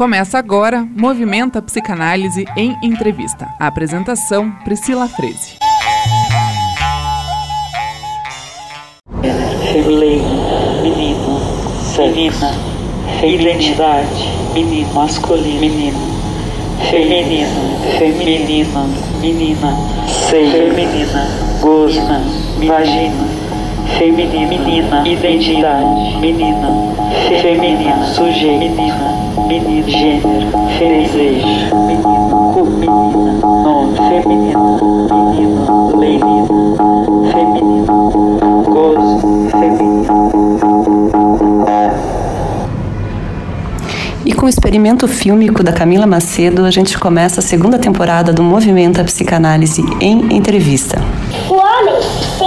Começa agora Movimenta Psicanálise em Entrevista. A apresentação, Priscila Freze. Feminino, menino, menina, identidade, menino, masculino, menino, feminino, feminina, menina, seio, feminina, gosto, vagina, feminina, menina, identidade, menina, feminina, sujeito, menina menino, gênero, desejo, menino, menina, nome, feminino, menino, leonino, feminino, gozo, feminino. E com o experimento fílmico da Camila Macedo, a gente começa a segunda temporada do Movimento a Psicanálise em Entrevista. O homem assim,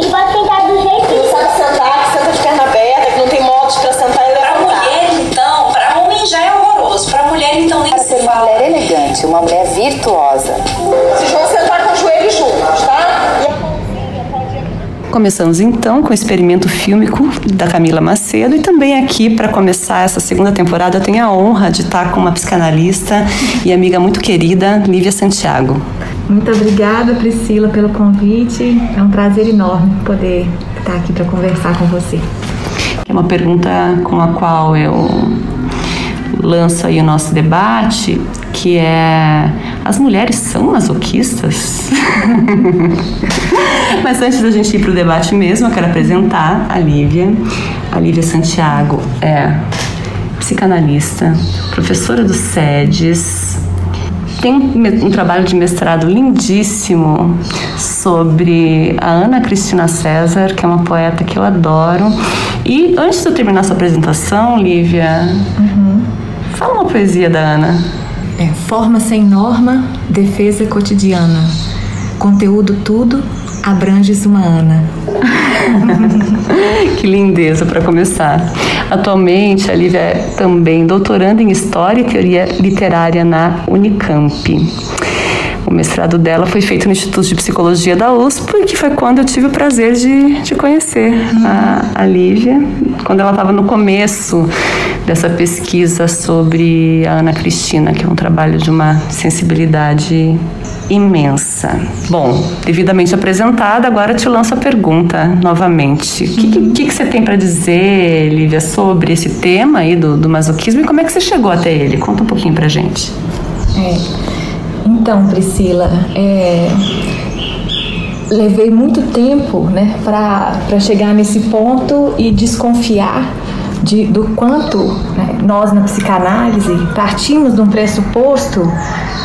ele pode sentar do jeito que... Não sabe sentar, que senta de perna aberta, que não tem modos para sentar e Pra mulher, então, pra homem já é horroroso. Pra mulher, então, nem Para se ser uma mulher elegante, uma mulher virtuosa. Vocês vão sentar com os joelhos juntos, tá? E a Começamos então com o experimento fílmico da Camila Macedo e também aqui para começar essa segunda temporada eu tenho a honra de estar com uma psicanalista e amiga muito querida, Lívia Santiago. Muito obrigada, Priscila, pelo convite. É um prazer enorme poder estar aqui para conversar com você. É uma pergunta com a qual eu lanço aí o nosso debate, que é as mulheres são masoquistas? Mas antes da gente ir para o debate mesmo, eu quero apresentar a Lívia. A Lívia Santiago é psicanalista, professora do SEDES, tem um trabalho de mestrado lindíssimo sobre a Ana Cristina César, que é uma poeta que eu adoro. E antes de eu terminar sua apresentação, Lívia, fala uma poesia da Ana. É, forma sem norma, defesa cotidiana. Conteúdo tudo, abranges uma Ana. que lindeza para começar. Atualmente, a Lívia é também doutoranda em História e Teoria Literária na Unicamp. O mestrado dela foi feito no Instituto de Psicologia da USP, que foi quando eu tive o prazer de, de conhecer a, a Lívia, quando ela estava no começo dessa pesquisa sobre a Ana Cristina, que é um trabalho de uma sensibilidade imensa. Bom, devidamente apresentada, agora te lanço a pergunta novamente. O que, que, que você tem para dizer, Lívia, sobre esse tema aí do, do masoquismo e como é que você chegou até ele? Conta um pouquinho pra gente. É, então, Priscila, é, levei muito tempo né, para chegar nesse ponto e desconfiar de, do quanto né, nós na psicanálise partimos de um pressuposto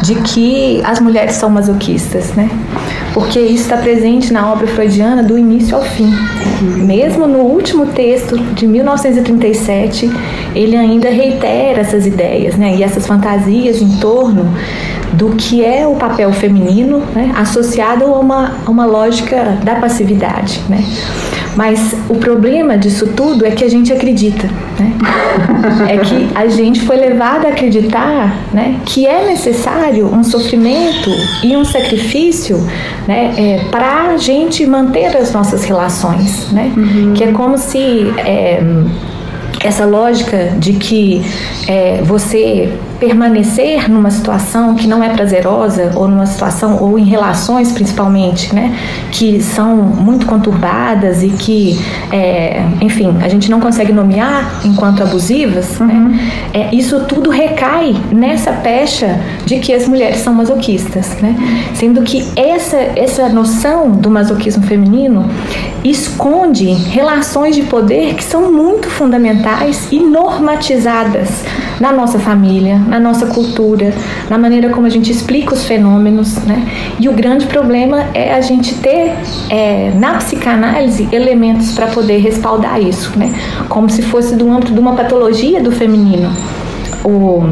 de que as mulheres são masoquistas, né? Porque isso está presente na obra freudiana do início ao fim. Mesmo no último texto de 1937, ele ainda reitera essas ideias, né? E essas fantasias em torno do que é o papel feminino, né? Associado a uma, a uma lógica da passividade, né? Mas o problema disso tudo é que a gente acredita, né? É que a gente foi levado a acreditar, né, que é necessário um sofrimento e um sacrifício, né, é, para a gente manter as nossas relações, né? Que é como se é, essa lógica de que é, você permanecer numa situação que não é prazerosa ou numa situação ou em relações principalmente, né, que são muito conturbadas e que, é, enfim, a gente não consegue nomear enquanto abusivas, né, é, isso tudo recai nessa pecha de que as mulheres são masoquistas, né, sendo que essa essa noção do masoquismo feminino esconde relações de poder que são muito fundamentais e normatizadas na nossa família, na nossa cultura, na maneira como a gente explica os fenômenos, né? E o grande problema é a gente ter é, na psicanálise elementos para poder respaldar isso, né? Como se fosse do âmbito de uma patologia do feminino, o,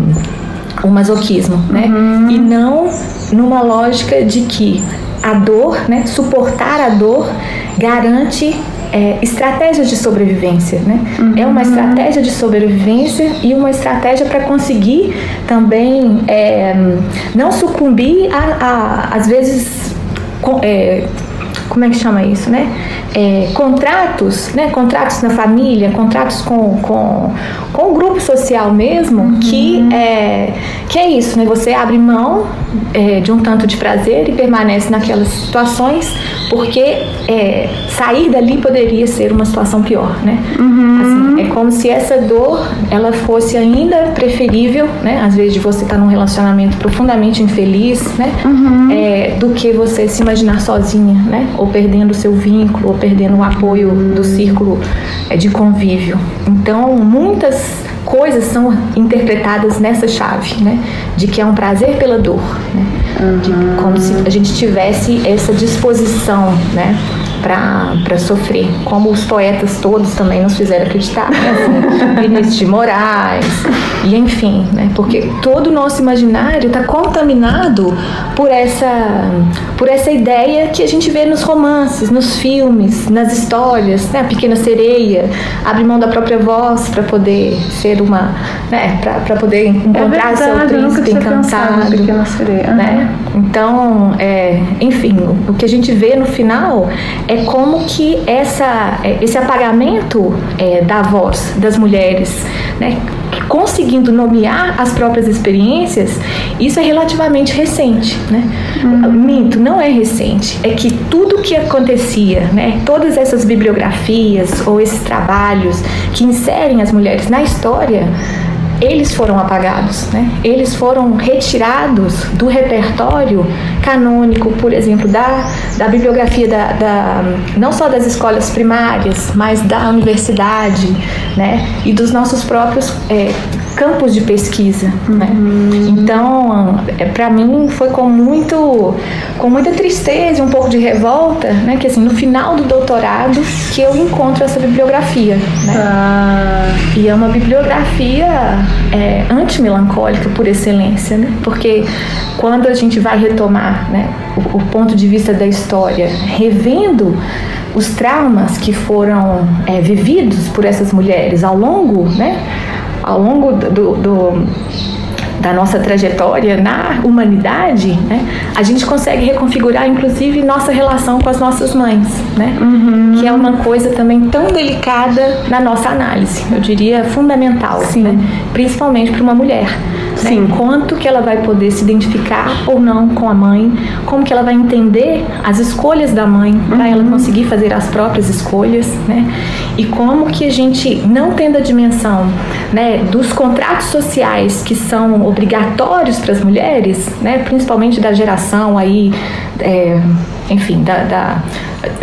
o masoquismo, né? E não numa lógica de que a dor, né? Suportar a dor garante é, estratégias de sobrevivência, né? É uma estratégia de sobrevivência e uma estratégia para conseguir também é, não sucumbir a, a às vezes, é, como é que chama isso, né? É, contratos, né? Contratos na família, contratos com, com, com o grupo social mesmo, uhum. que, é, que é isso, né? Você abre mão é, de um tanto de prazer e permanece naquelas situações, porque é, sair dali poderia ser uma situação pior, né? Uhum. Assim, é como se essa dor ela fosse ainda preferível, né? Às vezes de você estar num relacionamento profundamente infeliz, né? Uhum. É, do que você se imaginar sozinha, né? Ou perdendo o seu vínculo, ou perdendo o apoio do círculo é, de convívio. Então, muitas coisas são interpretadas nessa chave, né? De que é um prazer pela dor, né? De, como se a gente tivesse essa disposição, né? Para sofrer, como os poetas todos também nos fizeram acreditar, né? assim, Vinícius de Moraes, e enfim, né? porque todo o nosso imaginário está contaminado por essa, por essa ideia que a gente vê nos romances, nos filmes, nas histórias, né? a pequena sereia abre mão da própria voz para poder ser uma, né? para poder encontrar é verdade, seu príncipe encantado, pequena sereia. Né? Então, é, enfim, o que a gente vê no final é como que essa, é, esse apagamento é, da voz das mulheres, né, conseguindo nomear as próprias experiências, isso é relativamente recente, né? Uhum. Minto, não é recente. É que tudo que acontecia, né, todas essas bibliografias ou esses trabalhos que inserem as mulheres na história, eles foram apagados, né? eles foram retirados do repertório canônico, por exemplo, da, da bibliografia da, da, não só das escolas primárias, mas da universidade né? e dos nossos próprios é, campos de pesquisa. Né? Uhum. Então, é, para mim foi com muito, com muita tristeza, um pouco de revolta, né? que assim no final do doutorado que eu encontro essa bibliografia. Né? Ah. E é uma bibliografia é, antimelancólica por excelência, né? porque quando a gente vai retomar né, o, o ponto de vista da história, revendo os traumas que foram é, vividos por essas mulheres ao longo, né, ao longo do, do da nossa trajetória na humanidade, né, a gente consegue reconfigurar, inclusive, nossa relação com as nossas mães, né, uhum. que é uma coisa também tão delicada na nossa análise, eu diria fundamental, né, principalmente para uma mulher. Sim. Né? Quanto que ela vai poder se identificar ou não com a mãe, como que ela vai entender as escolhas da mãe para uhum. ela conseguir fazer as próprias escolhas, né? E como que a gente, não tendo a dimensão né, dos contratos sociais que são obrigatórios para as mulheres, né, principalmente da geração aí, é, enfim, da, da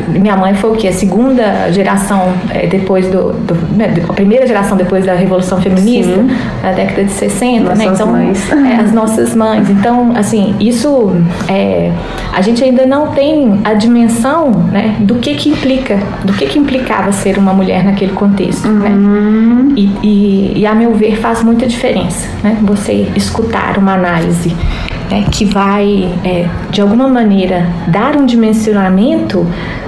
minha mãe foi o que? A segunda geração é, depois do. do né, a primeira geração depois da Revolução Feminista, Sim. na década de 60, né? Então, mães. É, as nossas mães. Então, assim, isso. É, a gente ainda não tem a dimensão né, do que que implica, do que que implicava ser uma mulher naquele contexto. Né? Uhum. Né? E, e, e, a meu ver, faz muita diferença, né? Você escutar uma análise né, que vai, é, de alguma maneira, dar um dimensionamento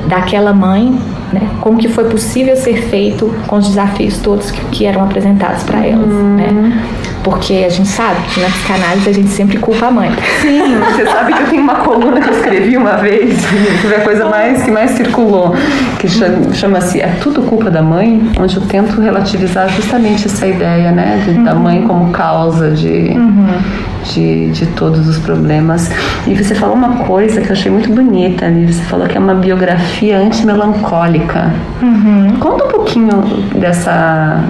daquela mãe, né, como que foi possível ser feito com os desafios todos que, que eram apresentados para elas. Uhum. Né? Porque a gente sabe que na psicanálise a gente sempre culpa a mãe. Sim, você sabe que eu tenho uma coluna que eu escrevi uma vez, que foi a coisa mais, que mais circulou, que chama-se É Tudo Culpa da Mãe, onde eu tento relativizar justamente essa ideia, né, de, uhum. da mãe como causa de, uhum. de, de todos os problemas. E você falou uma coisa que eu achei muito bonita ali, você falou que é uma biografia antimelancólica. Uhum. Conta um pouquinho dessa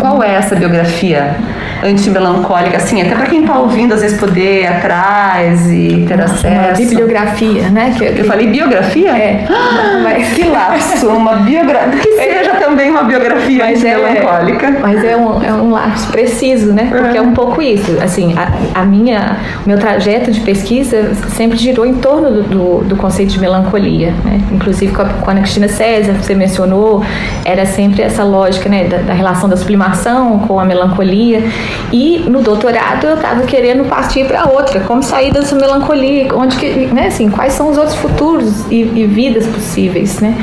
qual é essa biografia antimelancólica, assim, até para quem está ouvindo, às vezes poder ir atrás e ter acesso. Uma bibliografia, né? Que, eu falei biografia? É. Mas... Que lapso, uma biografia. Que é. seja também uma biografia mas é, melancólica. Mas é um, é um lapso preciso, né? Porque é, é um pouco isso. Assim, a, a minha, o meu trajeto de pesquisa sempre girou em torno do, do, do conceito de melancolia, né? Inclusive com a, com a Ana Cristina César, que você mencionou, era sempre essa lógica, né? Da, da relação da sublimação com a melancolia. E no doutorado eu estava querendo partir para outra, como sair dessa melancolia, onde que, né, assim, quais são os outros futuros e, e vidas possíveis, né?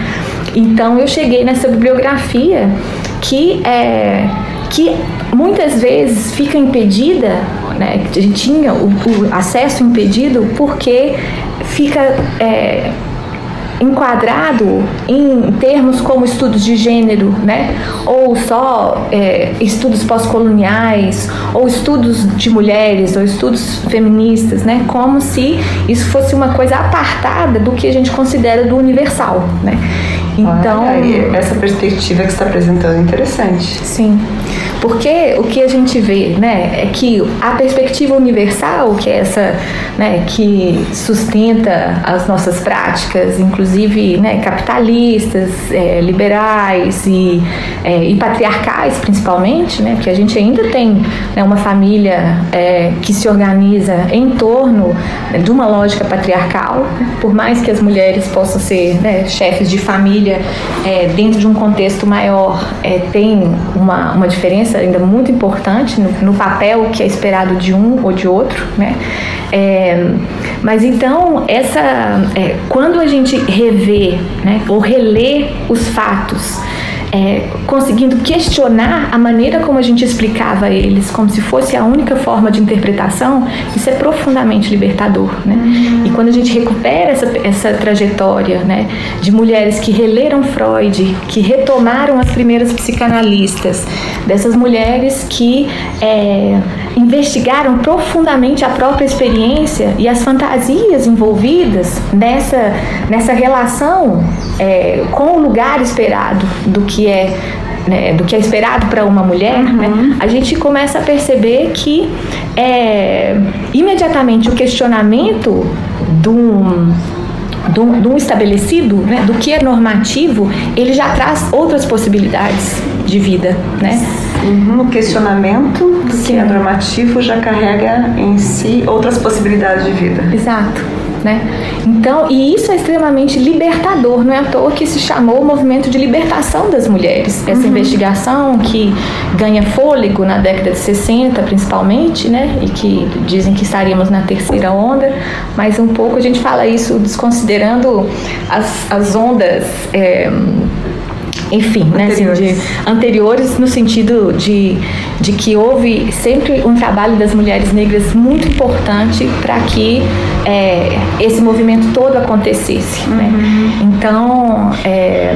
Então eu cheguei nessa bibliografia que é que muitas vezes fica impedida, né, a gente tinha o, o acesso impedido porque fica é, enquadrado em termos como estudos de gênero, né? Ou só é, estudos pós-coloniais, ou estudos de mulheres, ou estudos feministas, né? Como se isso fosse uma coisa apartada do que a gente considera do universal, né? Então, Olha, essa perspectiva que você está apresentando é interessante. Sim. Porque o que a gente vê, né, é que a perspectiva universal, que é essa, né, que sustenta as nossas práticas, inclusive, né, capitalistas, é, liberais e, é, e, patriarcais, principalmente, né, porque a gente ainda tem né, uma família é, que se organiza em torno de uma lógica patriarcal, por mais que as mulheres possam ser né, chefes de família é, dentro de um contexto maior, é, tem uma, uma diferença ainda muito importante no, no papel que é esperado de um ou de outro, né? É, mas então essa, é, quando a gente revê, né, ou relê os fatos é, conseguindo questionar a maneira como a gente explicava eles, como se fosse a única forma de interpretação, isso é profundamente libertador. Né? Uhum. E quando a gente recupera essa, essa trajetória né, de mulheres que releram Freud, que retomaram as primeiras psicanalistas, dessas mulheres que é, investigaram profundamente a própria experiência e as fantasias envolvidas nessa, nessa relação é, com o lugar esperado do que é né, do que é esperado para uma mulher, uhum. né, a gente começa a perceber que é, imediatamente o questionamento de um, de um, de um estabelecido, né, do que é normativo, ele já traz outras possibilidades de vida, né? Uhum, o questionamento do Sim. que é normativo já carrega em si outras possibilidades de vida. Exato. Né? Então, e isso é extremamente libertador, não é à toa que se chamou o movimento de libertação das mulheres. Essa uhum. investigação que ganha fôlego na década de 60, principalmente, né? E que dizem que estaríamos na terceira onda, mas um pouco a gente fala isso desconsiderando as, as ondas. É, enfim, né, assim, de, anteriores no sentido de, de que houve sempre um trabalho das mulheres negras muito importante para que é, esse movimento todo acontecesse. Né? Uhum. Então, é,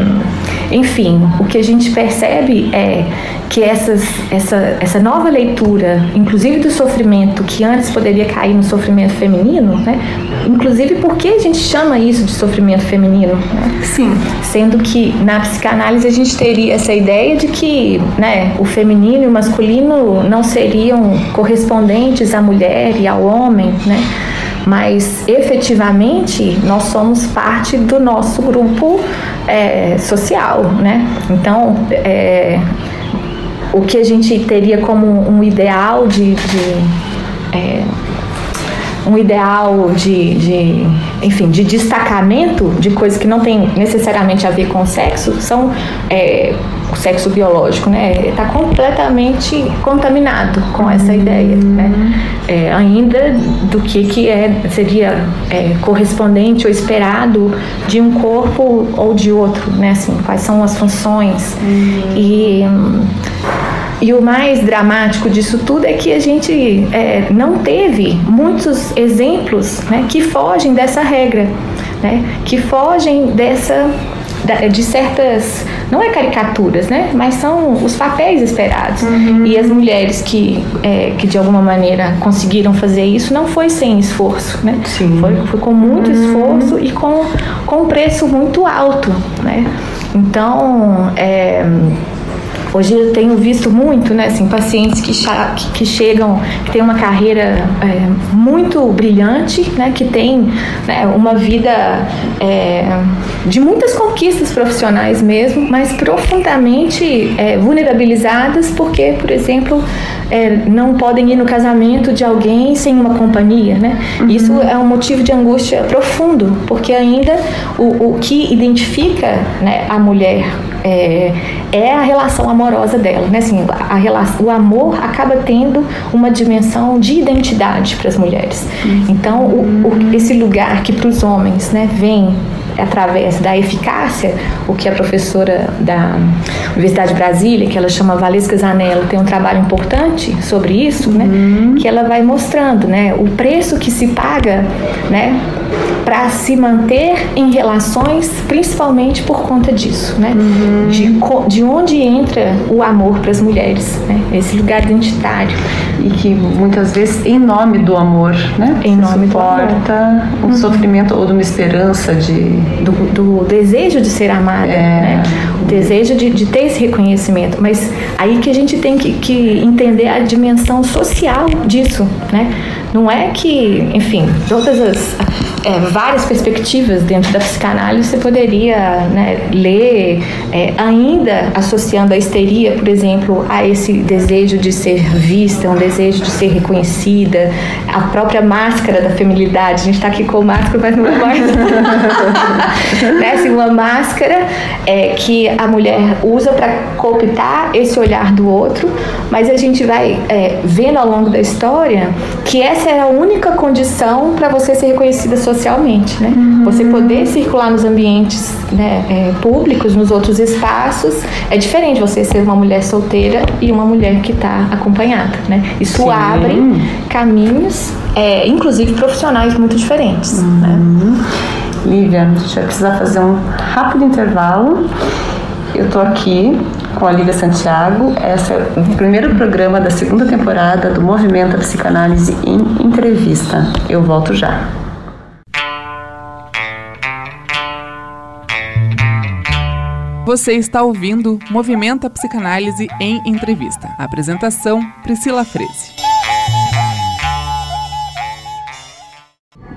enfim, o que a gente percebe é que essas, essa, essa nova leitura, inclusive do sofrimento, que antes poderia cair no sofrimento feminino, né? inclusive porque a gente chama isso de sofrimento feminino. Né? Sim. Sendo que na psicanálise a gente teria essa ideia de que né, o feminino e o masculino não seriam correspondentes à mulher e ao homem, né? Mas efetivamente nós somos parte do nosso grupo é, social, né? Então, é, o que a gente teria como um ideal de, de é, um ideal de, de, enfim, de destacamento de coisas que não tem necessariamente a ver com sexo são é, o sexo biológico, né? Está completamente contaminado com essa ideia, né? É, ainda do que que é seria é, correspondente ou esperado de um corpo ou de outro, né? Assim, quais são as funções uhum. e e o mais dramático disso tudo é que a gente é, não teve muitos exemplos né, que fogem dessa regra, né, que fogem dessa de certas não é caricaturas, né? Mas são os papéis esperados. Uhum. E as mulheres que, é, que de alguma maneira conseguiram fazer isso não foi sem esforço, né? Sim. Foi, foi com muito uhum. esforço e com, com um preço muito alto, né? Então, é, Hoje eu tenho visto muito, né, assim, pacientes que, que chegam, que têm uma carreira é, muito brilhante, né, que tem né, uma vida é, de muitas conquistas profissionais mesmo, mas profundamente é, vulnerabilizadas porque, por exemplo, é, não podem ir no casamento de alguém sem uma companhia, né? Uhum. Isso é um motivo de angústia profundo, porque ainda o, o que identifica né, a mulher é, é, a relação amorosa dela, né? Assim, a relação, o amor acaba tendo uma dimensão de identidade para as mulheres. Uhum. Então, o, o, esse lugar que para os homens, né, vem através da eficácia, o que a professora da Universidade de Brasília, que ela chama Valesca Zanello, tem um trabalho importante sobre isso, né? Uhum. Que ela vai mostrando, né? O preço que se paga, né? Para se manter em relações, principalmente por conta disso, né? Uhum. De, de onde entra o amor para as mulheres, né? Esse lugar identitário. E que muitas vezes, em nome do amor, né? Em nome do amor. um uhum. sofrimento ou de uma esperança de. Do, do desejo de ser amada, é. né? O desejo de, de, ter esse reconhecimento. Mas aí que a gente tem que, que entender a dimensão social disso, né? Não é que, enfim, todas as é, várias perspectivas dentro da psicanálise você poderia né, ler, é, ainda associando a histeria, por exemplo, a esse desejo de ser vista, um desejo de ser reconhecida, a própria máscara da feminilidade. A gente está aqui com máscara, mas não é mais. né, assim, uma máscara é, que a mulher usa para cooptar esse olhar do outro, mas a gente vai é, vendo ao longo da história que essa é a única condição para você ser reconhecida socialmente, né? Uhum. Você poder circular nos ambientes né, é, públicos, nos outros espaços, é diferente você ser uma mulher solteira e uma mulher que está acompanhada, né? Isso Sim. abre caminhos, é, inclusive profissionais muito diferentes. Uhum. Né? Lívia, a gente vai precisar fazer um rápido intervalo. Eu estou aqui com a Lívia Santiago. Esse é o primeiro programa da segunda temporada do Movimento a Psicanálise em Entrevista. Eu volto já. Você está ouvindo Movimento a Psicanálise em Entrevista. Apresentação: Priscila Freze.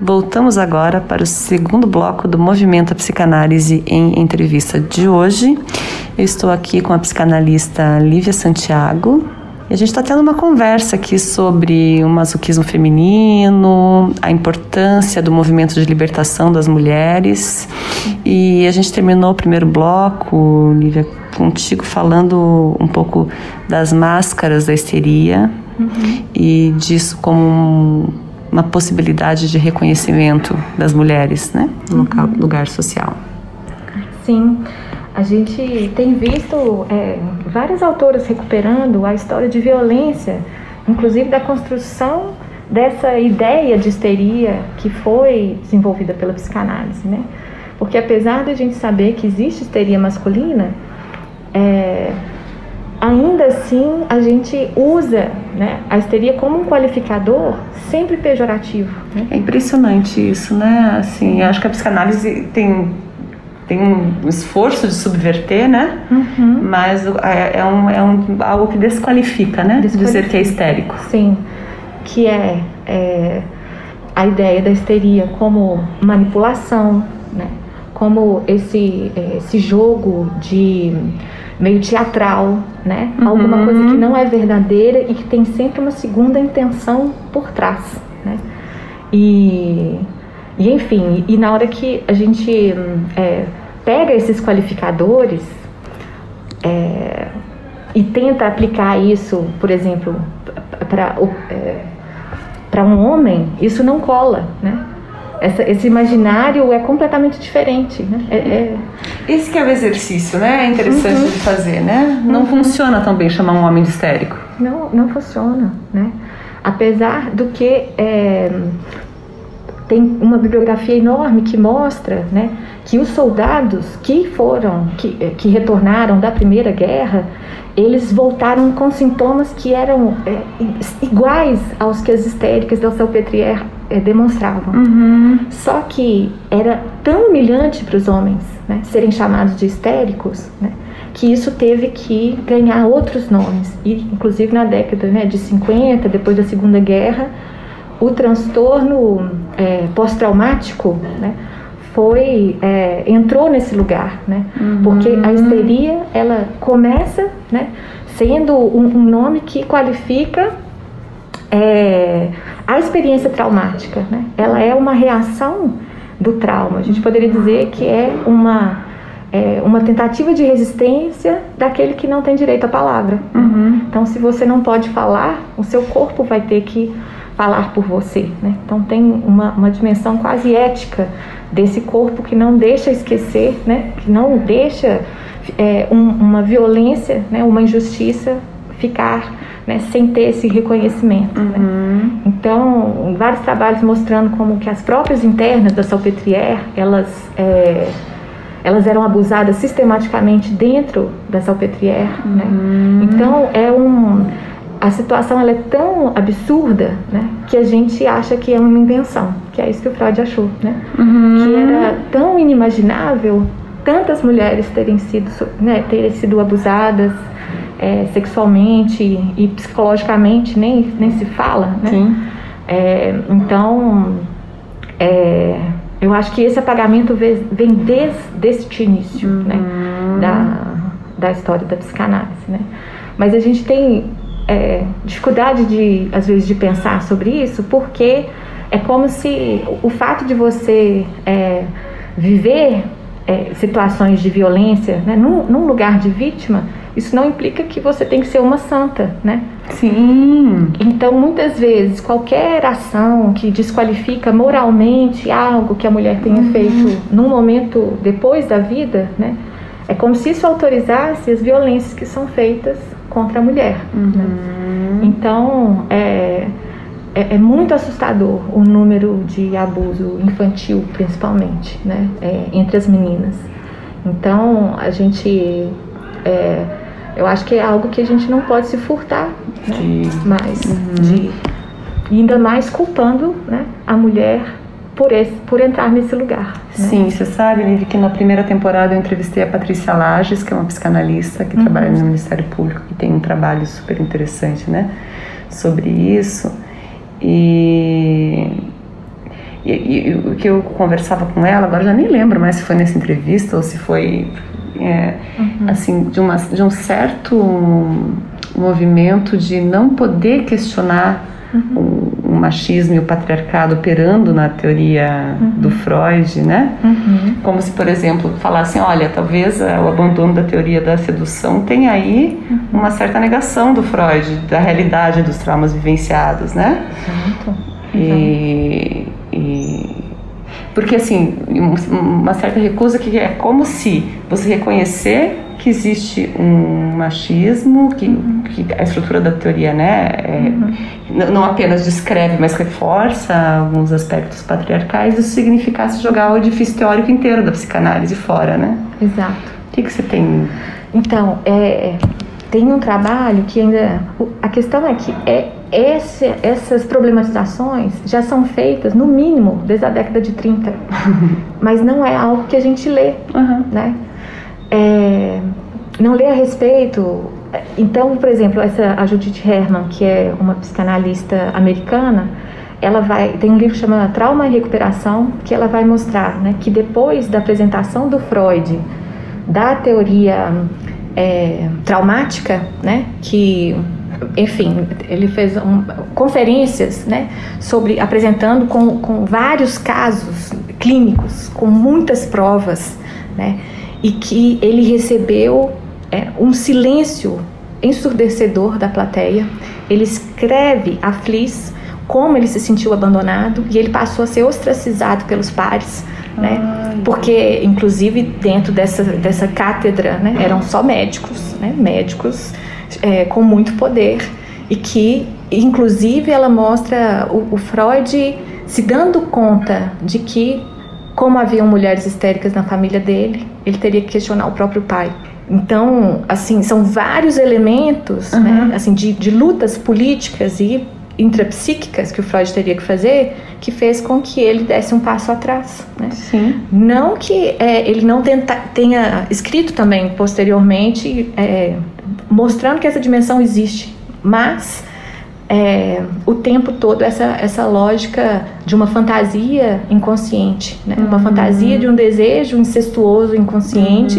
Voltamos agora para o segundo bloco do Movimento a Psicanálise em Entrevista de hoje. Eu estou aqui com a psicanalista Lívia Santiago, e a gente está tendo uma conversa aqui sobre o masoquismo feminino, a importância do movimento de libertação das mulheres. E a gente terminou o primeiro bloco, Lívia, contigo falando um pouco das máscaras da histeria uhum. e disso como uma possibilidade de reconhecimento das mulheres, né, no uhum. lugar social. Sim. A gente tem visto é, várias autoras recuperando a história de violência, inclusive da construção dessa ideia de histeria que foi desenvolvida pela psicanálise, né? Porque apesar de a gente saber que existe histeria masculina, é, ainda assim a gente usa né, a histeria como um qualificador sempre pejorativo. Né? É impressionante isso, né? Assim, acho que a psicanálise tem tem um esforço de subverter, né? Uhum. Mas é, é, um, é um, algo que desqualifica, né? Desqualifica. Dizer que é histérico. Sim, que é, é a ideia da histeria como manipulação, né? Como esse, é, esse jogo de meio teatral, né? Uhum. Alguma coisa que não é verdadeira e que tem sempre uma segunda intenção por trás, né? E, e enfim, e na hora que a gente é, pega esses qualificadores é, e tenta aplicar isso, por exemplo, para é, para um homem, isso não cola, né? Essa, esse imaginário é completamente diferente, né? É, é... Esse que é o exercício, né? É interessante uhum. de fazer, né? Não uhum. funciona tão bem chamar um homem de histérico. Não, não funciona, né? Apesar do que é, tem uma bibliografia enorme que mostra, né? que os soldados que foram, que, eh, que retornaram da Primeira Guerra, eles voltaram com sintomas que eram é, iguais aos que as histéricas da Salpêtrière é, demonstravam. Uhum. Só que era tão humilhante para os homens né, serem chamados de histéricos, né, que isso teve que ganhar outros nomes. E, inclusive, na década né, de 50, depois da Segunda Guerra, o transtorno é, pós-traumático, né, foi é, entrou nesse lugar, né? Uhum. Porque a histeria ela começa, né, sendo um, um nome que qualifica é, a experiência traumática, né? Ela é uma reação do trauma. A gente poderia dizer que é uma é, uma tentativa de resistência daquele que não tem direito à palavra. Uhum. Então, se você não pode falar, o seu corpo vai ter que falar por você. Né? Então, tem uma, uma dimensão quase ética desse corpo que não deixa esquecer, né? que não deixa é, um, uma violência, né? uma injustiça ficar né, sem ter esse reconhecimento. Né? Uhum. Então, vários trabalhos mostrando como que as próprias internas da Salpêtrière, elas, é, elas eram abusadas sistematicamente dentro da Salpêtrière. Né? Então, é um, a situação ela é tão absurda né, que a gente acha que é uma invenção, que é isso que o Freud achou. Né? Que era tão inimaginável tantas mulheres terem sido, né, terem sido abusadas é, sexualmente e psicologicamente nem, nem se fala, né? Sim. É, então, é, eu acho que esse apagamento vem desde este início, né? Da, da história da psicanálise, né? Mas a gente tem é, dificuldade de, às vezes, de pensar sobre isso, porque é como se o fato de você é, viver é, situações de violência né, num, num lugar de vítima, isso não implica que você tem que ser uma santa, né? Sim. Então, muitas vezes, qualquer ação que desqualifica moralmente algo que a mulher tenha feito num momento depois da vida, né? É como se isso autorizasse as violências que são feitas contra a mulher. né? Então, é, é, é muito assustador o número de abuso infantil, principalmente, né? É, entre as meninas. Então, a gente. é, eu acho que é algo que a gente não pode se furtar né? De- mais. De, e ainda mais culpando né, a mulher por, esse, por entrar nesse lugar. né? Sim, você sabe, Liv, que na primeira temporada eu entrevistei a Patrícia Lages, que é uma psicanalista que trabalha no Ministério Público, que tem um trabalho super interessante, né, sobre isso. E, e, e o que eu conversava com ela, agora eu já nem lembro mais se foi nessa entrevista ou se foi, é, assim, de, uma, de um certo movimento de não poder questionar o, o machismo e o patriarcado operando na teoria do Freud, né? Como se, por exemplo, falassem, olha, talvez eh, o abandono da teoria da sedução tenha aí uma certa negação do Freud, da realidade dos traumas vivenciados, né? E, e- porque assim, um- uma certa recusa que é como se você reconhecer que existe um machismo, que, que a estrutura da teoria, né, é, n- não apenas descreve, mas reforça alguns aspectos patriarcais, isso significasse jogar o edifício teórico inteiro da psicanálise fora, né? Exato. O que, que você tem? Então, é, tem um trabalho que ainda. A questão é que é, esse, essas problematizações já são feitas, no mínimo, desde a década de 30. mas não é algo que a gente lê. Aham. Né? É, não lê a respeito. Então, por exemplo, essa, a Judith Herman, que é uma psicanalista americana, ela vai tem um livro que chama Trauma e Recuperação, que ela vai mostrar né, que depois da apresentação do Freud da teoria é, traumática, né, que enfim, ele fez um- conferências né, sobre apresentando com, com vários casos clínicos, com muitas provas, né, e que ele recebeu é, um silêncio ensurdecedor da plateia. Ele escreve a Fliss como ele se sentiu abandonado e ele passou a ser ostracizado pelos pares, né? Porque, inclusive, dentro dessa, dessa cátedra, né, eram só médicos, né? Médicos é, com muito poder e que, inclusive, ela mostra o, o Freud se dando conta de que, como haviam mulheres histéricas na família dele, ele teria que questionar o próprio pai. Então, assim, são vários elementos, né, assim, de, de lutas políticas e intrapsíquicas que o Freud teria que fazer, que fez com que ele desse um passo atrás, né? Sim. Não que é, ele não tenta, tenha escrito também posteriormente, é, mostrando que essa dimensão existe, mas é, o tempo todo essa, essa lógica de uma fantasia inconsciente, né? uma fantasia de um desejo incestuoso inconsciente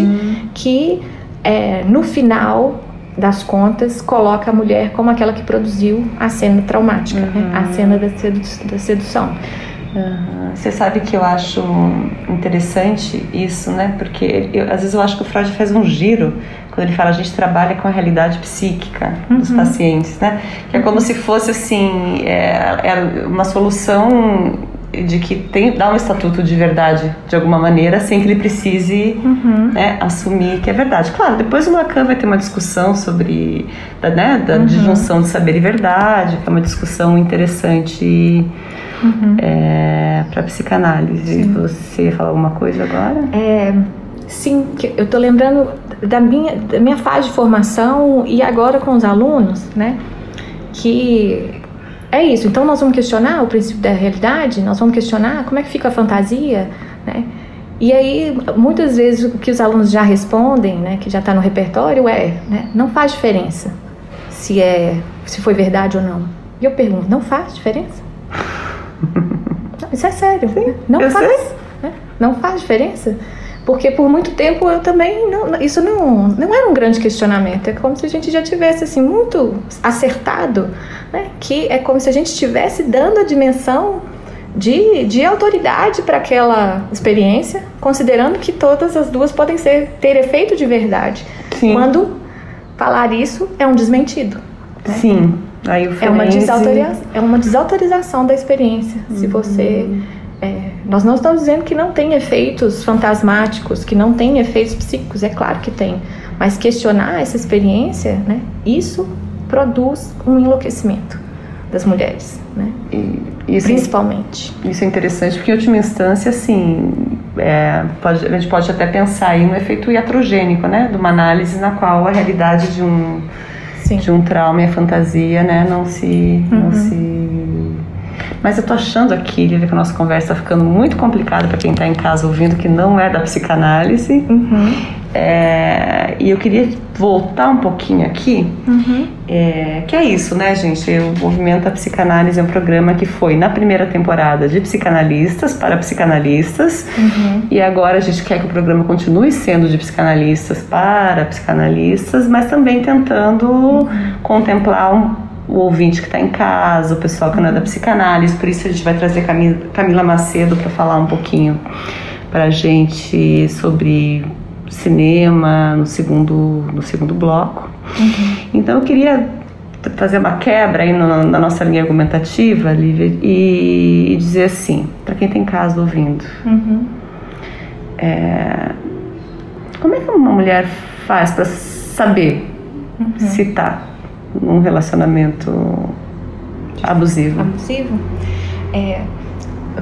que é, no final das contas coloca a mulher como aquela que produziu a cena traumática, né? a cena da, sedu da sedução. Você sabe que eu acho interessante isso, né? Porque eu- às vezes eu acho que o Freud faz um giro quando ele fala a gente trabalha com a realidade psíquica dos pacientes, né? Que é como se fosse assim é, é uma solução de que tem dá um estatuto de verdade de alguma maneira sem que ele precise Uhum. né, assumir que é verdade. Claro, depois o Lacan vai ter uma discussão sobre da, né, da Uhum. disjunção de saber e verdade, que é uma discussão interessante Uhum. para psicanálise. Você ia falar alguma coisa agora? É, sim, eu estou lembrando da minha, da minha fase de formação e agora com os alunos, né? Que é isso. Então nós vamos questionar o princípio da realidade, nós vamos questionar como é que fica a fantasia, né? E aí, muitas vezes, o que os alunos já respondem, né, que já está no repertório, é, né, não faz diferença se é, se foi verdade ou não. E eu pergunto, não faz diferença? Não, isso é sério. né? Não faz. né? Não faz diferença. Porque por muito tempo eu também não, isso não, não era um grande questionamento. É como se a gente já tivesse assim muito acertado, né? Que é como se a gente estivesse dando a dimensão de, de autoridade para aquela experiência, considerando que todas as duas podem ser ter efeito de verdade. Sim. Quando falar isso é um desmentido. Sim. Aí o É uma, desautorização, é uma desautorização da experiência. Se você. É, nós não estamos dizendo que não tem efeitos fantasmáticos, que não tem efeitos psíquicos, é claro que tem. Mas questionar essa experiência, né, isso produz um enlouquecimento das mulheres, né, Isso, principalmente. isso é interessante porque, em última instância, assim, é, pode- a gente pode até pensar aí no efeito iatrogênico, né? De uma análise na qual a realidade de um, Sim. de um trauma e a fantasia, né, não se, não Uhum. se... Mas eu tô achando aqui, Lívia, que a nossa conversa tá ficando muito complicada para quem tá em casa ouvindo, que não é da psicanálise. Uhum. É, e eu queria voltar um pouquinho aqui, Uhum. é, que é isso, né, gente? O Movimento da Psicanálise é um programa que foi na primeira temporada de psicanalistas para psicanalistas, Uhum. e agora a gente quer que o programa continue sendo de psicanalistas para psicanalistas, mas também tentando contemplar um- o ouvinte que está em casa, o pessoal que não é da psicanálise. Por isso a gente vai trazer Camila, Macedo para falar um pouquinho para a gente sobre cinema no segundo, no segundo bloco. Então eu queria fazer uma quebra aí no- na nossa linha argumentativa, Lívia, e, e dizer assim, para quem tem casa ouvindo, Uhum. como é que uma mulher faz para saber se tá num relacionamento abusivo? abusivo, é,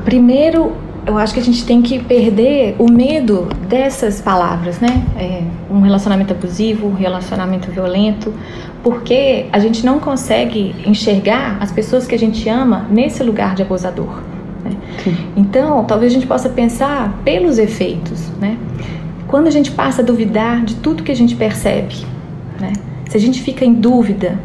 primeiro eu acho que a gente tem que perder o medo dessas palavras, né? É, um relacionamento abusivo, um relacionamento violento, porque a gente não consegue enxergar as pessoas que a gente ama nesse lugar de abusador. né? Então, talvez a gente possa pensar pelos efeitos, né? Quando a gente passa a duvidar de tudo que a gente percebe, né? Se a gente fica em dúvida,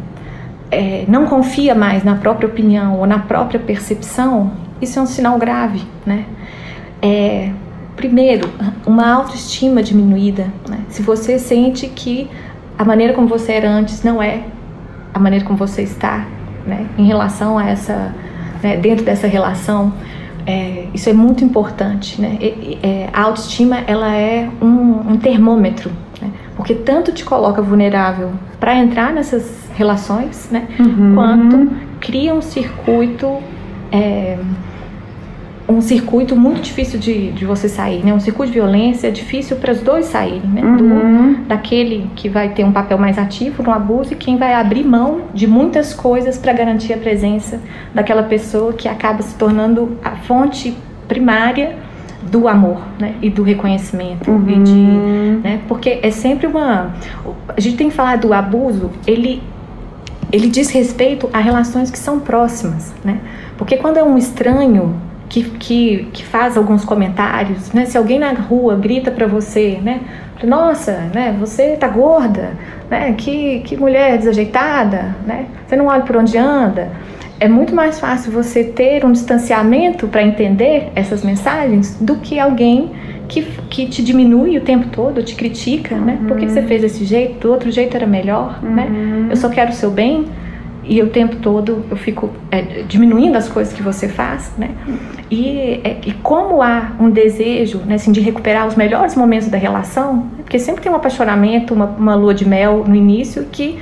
é, não confia mais na própria opinião ou na própria percepção, isso é um sinal grave, né? É, primeiro, uma autoestima diminuída. Né? Se você sente que a maneira como você era antes não é a maneira como você está, né? Em relação a essa, né? dentro dessa relação, é, isso é muito importante, né? E- é, a autoestima ela é um, um termômetro, né? porque tanto te coloca vulnerável para entrar nessas relações, né? Quanto cria um circuito é, um circuito muito difícil de, de você sair, né? Um circuito de violência é difícil para os dois saírem, né? Do, daquele que vai ter um papel mais ativo no abuso e quem vai abrir mão de muitas coisas para garantir a presença daquela pessoa que acaba se tornando a fonte primária do amor, né? E do reconhecimento e de, né? Porque é sempre uma a gente tem que falar do abuso, ele ele diz respeito a relações que são próximas, né? Porque quando é um estranho que, que, que faz alguns comentários, né? Se alguém na rua grita pra você, né? Nossa, né? Você tá gorda, né? Que, que mulher desajeitada, né? Você não olha por onde anda. É muito mais fácil você ter um distanciamento para entender essas mensagens do que alguém que, que te diminui o tempo todo, te critica, né? Por que que você fez desse jeito? Do outro jeito era melhor, né? Eu só quero o seu bem e o tempo todo eu fico é, diminuindo as coisas que você faz, né? E, é, e como há um desejo, né, assim, de recuperar os melhores momentos da relação, né? porque sempre tem um apaixonamento, uma, uma lua de mel no início, que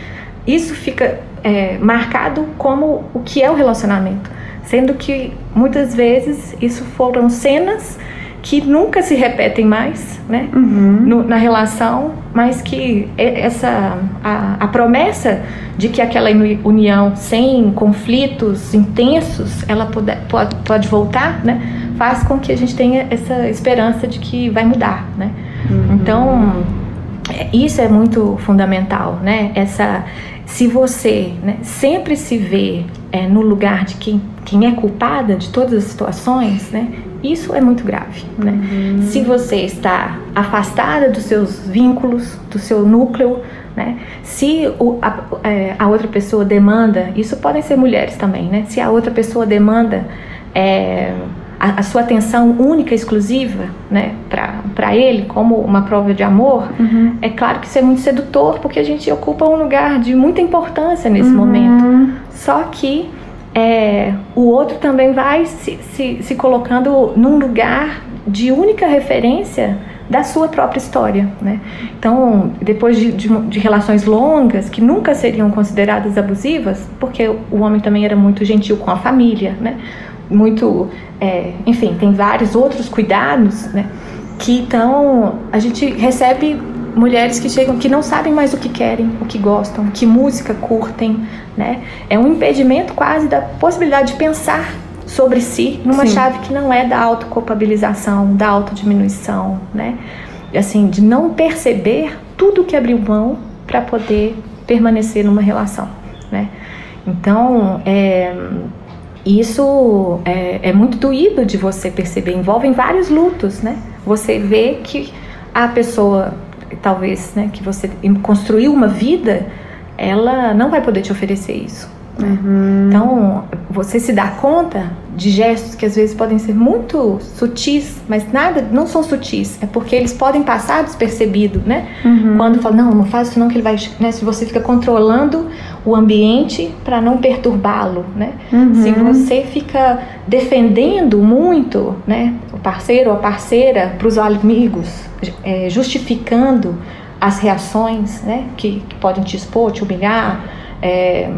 isso fica é, marcado como o que é o relacionamento. Sendo que muitas vezes isso foram cenas que nunca se repetem mais, né? Uhum. No, na relação, mas que essa a, a, promessa de que aquela união sem conflitos intensos, ela pode, pode, pode voltar, né? Faz com que a gente tenha essa esperança de que vai mudar, né? Uhum. Então isso é muito fundamental, né? Essa se você né, sempre se vê é, no lugar de quem, quem é culpada de todas as situações, né, isso é muito grave. Né? Uhum. Se você está afastada dos seus vínculos, do seu núcleo, né? Se o, a, é, a, outra pessoa demanda, isso podem ser mulheres também, né? Se a outra pessoa demanda é, a, a, sua atenção única, exclusiva, né, para ele, como uma prova de amor, uhum. é claro que isso é muito sedutor, porque a gente ocupa um lugar de muita importância nesse uhum. momento. Só que é, o outro também vai se, se, se colocando num lugar de única referência da sua própria história, né? Então, depois de, de, de, relações longas que nunca seriam consideradas abusivas, porque o homem também era muito gentil com a família, né? Muito, é, enfim, tem vários outros cuidados, né? Que então a gente recebe mulheres que chegam que não sabem mais o que querem, o que gostam, que música curtem, né? É um impedimento quase da possibilidade de pensar sobre si numa Sim. chave que não é da autoculpabilização, da autodiminuição, né? Assim, de não perceber tudo que abriu mão para poder permanecer numa relação, né? Então, é, isso é, é, muito doído de você perceber, envolve vários lutos, né? Você vê que a pessoa talvez, né, que você construiu uma vida, ela não vai poder te oferecer isso. Né? Uhum. Então, você se dá conta de gestos que às vezes podem ser muito sutis, mas nada, não são sutis, é porque eles podem passar despercebido, né? Uhum. Quando fala, não, não faz isso não que ele vai, né? Se você fica controlando o ambiente para não perturbá-lo, né? Uhum. Se você fica defendendo muito, né, o parceiro ou a parceira para os amigos, é, justificando as reações, né, que, que podem te expor, te humilhar, é,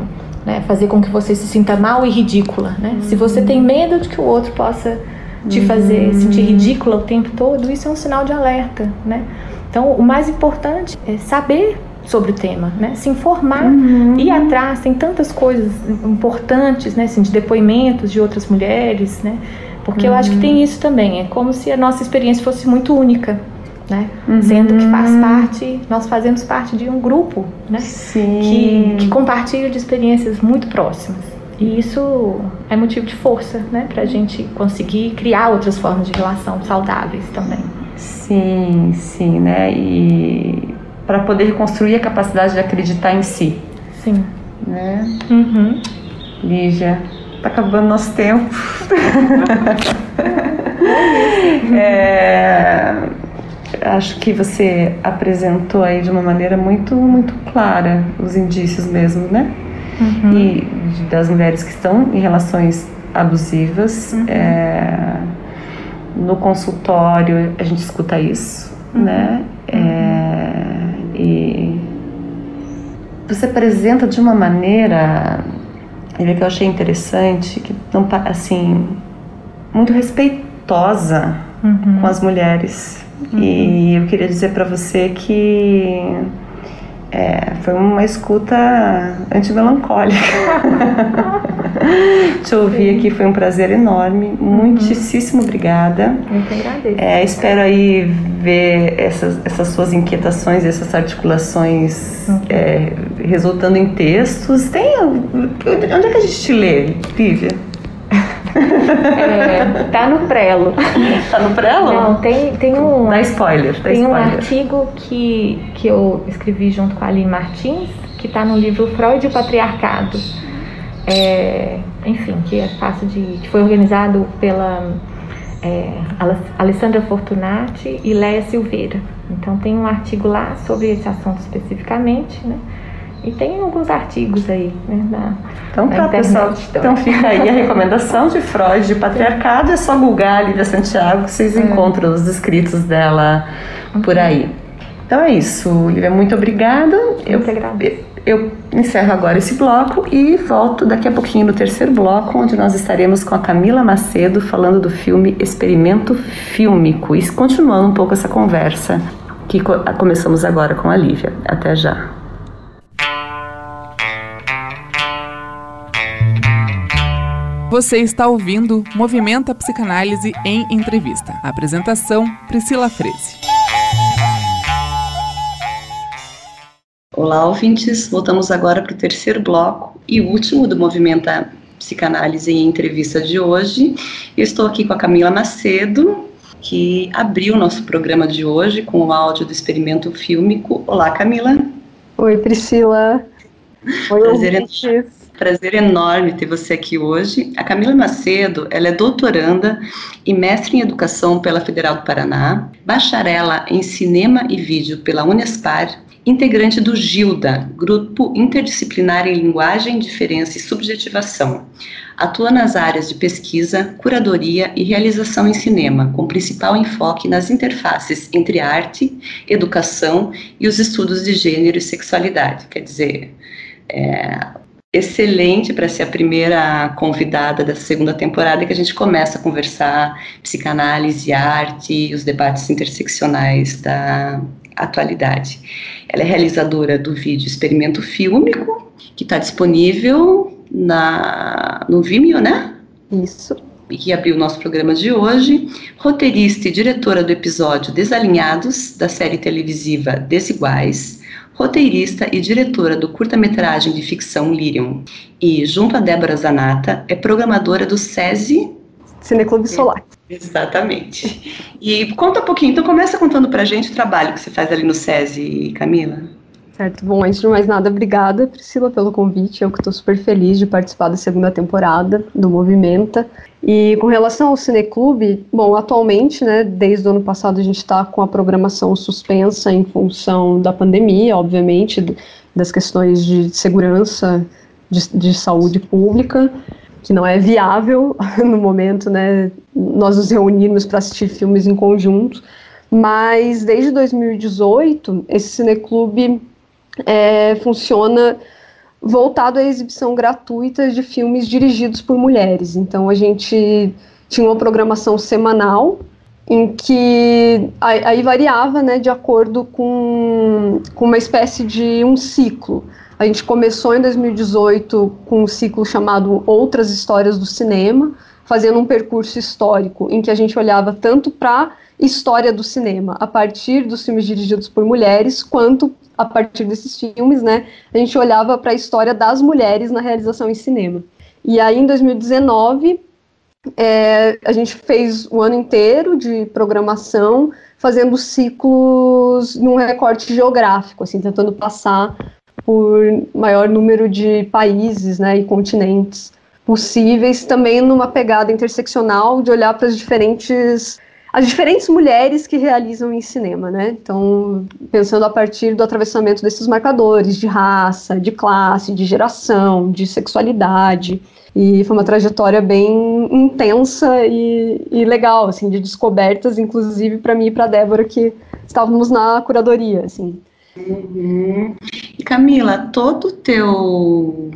né? Fazer com que você se sinta mal e ridícula, né? Uhum. Se você tem medo de que o outro possa te uhum. fazer sentir ridícula o tempo todo, isso é um sinal de alerta, né? Então, o mais importante é saber sobre o tema, né? Se informar, uhum. ir atrás, tem tantas coisas importantes, né? Assim, de depoimentos de outras mulheres, né? Porque eu acho que tem uhum. isso também, é como se a nossa experiência fosse muito única, né? Uhum. Sendo que faz parte, nós fazemos parte de um grupo, né? Que, que compartilha de experiências muito próximas. E isso é motivo de força, né? Pra gente conseguir criar outras formas de relação saudáveis também. Sim, sim, né? E para poder construir a capacidade de acreditar em si. Sim. Né? Uhum. Lígia, tá acabando nosso tempo. é, acho que você apresentou aí de uma maneira muito, muito clara os indícios mesmo, né? Uhum. E das mulheres que estão em relações abusivas. Uhum. É, no consultório a gente escuta isso, uhum. né? É, e você apresenta de uma maneira ele que eu achei interessante, que não assim muito respeitosa uhum. com as mulheres. Uhum. E eu queria dizer para você que é, foi uma escuta antimelancólica. Te ouvir aqui foi um prazer enorme. Uhum. Muitíssimo obrigada. Muito agradeço. É, espero aí ver essas, essas suas inquietações, essas articulações uhum. é, resultando em textos. Tem, onde é que a gente te lê, Lívia? É, tá no prelo. Tá no prelo? Não, tem, tem um. Dá spoiler, dá Tem spoiler. um artigo que, que eu escrevi junto com a Aline Martins, que tá no livro Freud e o Patriarcado. É, enfim, que é fácil de. que foi organizado pela é, Alessandra Fortunati e Léa Silveira. Então tem um artigo lá sobre esse assunto especificamente, né? E tem alguns artigos aí, né? Na, então tá, pessoal. Então fica aí a recomendação de Freud de patriarcado. É só googar a Lívia Santiago que vocês é. encontram os escritos dela por aí. Então é isso, Lívia. Muito obrigada. Eu, muito agradeço. eu encerro agora esse bloco e volto daqui a pouquinho no terceiro bloco, onde nós estaremos com a Camila Macedo falando do filme Experimento Fílmico e continuando um pouco essa conversa que começamos agora com a Lívia. Até já. Você está ouvindo Movimenta Psicanálise em Entrevista. Apresentação: Priscila Freze. Olá, ouvintes. Voltamos agora para o terceiro bloco e último do Movimenta Psicanálise em Entrevista de hoje. Eu estou aqui com a Camila Macedo, que abriu o nosso programa de hoje com o áudio do experimento fílmico. Olá, Camila. Oi, Priscila. Oi, prazer, en... prazer enorme ter você aqui hoje. A Camila Macedo, ela é doutoranda e mestre em educação pela Federal do Paraná, bacharela em cinema e vídeo pela Unespar integrante do GILDA, Grupo Interdisciplinar em Linguagem, Diferença e Subjetivação. Atua nas áreas de pesquisa, curadoria e realização em cinema, com principal enfoque nas interfaces entre arte, educação e os estudos de gênero e sexualidade. Quer dizer, é excelente para ser a primeira convidada da segunda temporada que a gente começa a conversar psicanálise, arte e os debates interseccionais da atualidade. Ela é realizadora do vídeo Experimento Fílmico, que está disponível na, no Vimeo, né? Isso. E que abriu o nosso programa de hoje. Roteirista e diretora do episódio Desalinhados, da série televisiva Desiguais. Roteirista e diretora do curta-metragem de ficção Lirium. E, junto a Débora Zanata, é programadora do SESI Cineclube Solar. Exatamente. E conta um pouquinho, então começa contando pra gente o trabalho que você faz ali no SESI, Camila. Certo, bom, antes de mais nada, obrigada, Priscila, pelo convite. Eu que estou super feliz de participar da segunda temporada do Movimenta. E com relação ao Cineclube, bom, atualmente, né, desde o ano passado a gente está com a programação suspensa em função da pandemia, obviamente, das questões de segurança, de, de saúde pública que não é viável no momento, né, nós nos reunirmos para assistir filmes em conjunto, mas desde 2018 esse cineclube é, funciona voltado à exibição gratuita de filmes dirigidos por mulheres. Então a gente tinha uma programação semanal em que aí variava, né, de acordo com, com uma espécie de um ciclo. A gente começou em 2018 com um ciclo chamado Outras Histórias do Cinema, fazendo um percurso histórico em que a gente olhava tanto para história do cinema a partir dos filmes dirigidos por mulheres, quanto a partir desses filmes, né, a gente olhava para a história das mulheres na realização em cinema. E aí, em 2019, é, a gente fez o ano inteiro de programação, fazendo ciclos num recorte geográfico, assim, tentando passar por maior número de países né, e continentes possíveis, também numa pegada interseccional de olhar para as diferentes as diferentes mulheres que realizam em cinema, né? Então, pensando a partir do atravessamento desses marcadores de raça, de classe, de geração, de sexualidade. E foi uma trajetória bem intensa e, e legal, assim, de descobertas, inclusive para mim e para Débora, que estávamos na curadoria, assim. Uhum. Camila, todo o teu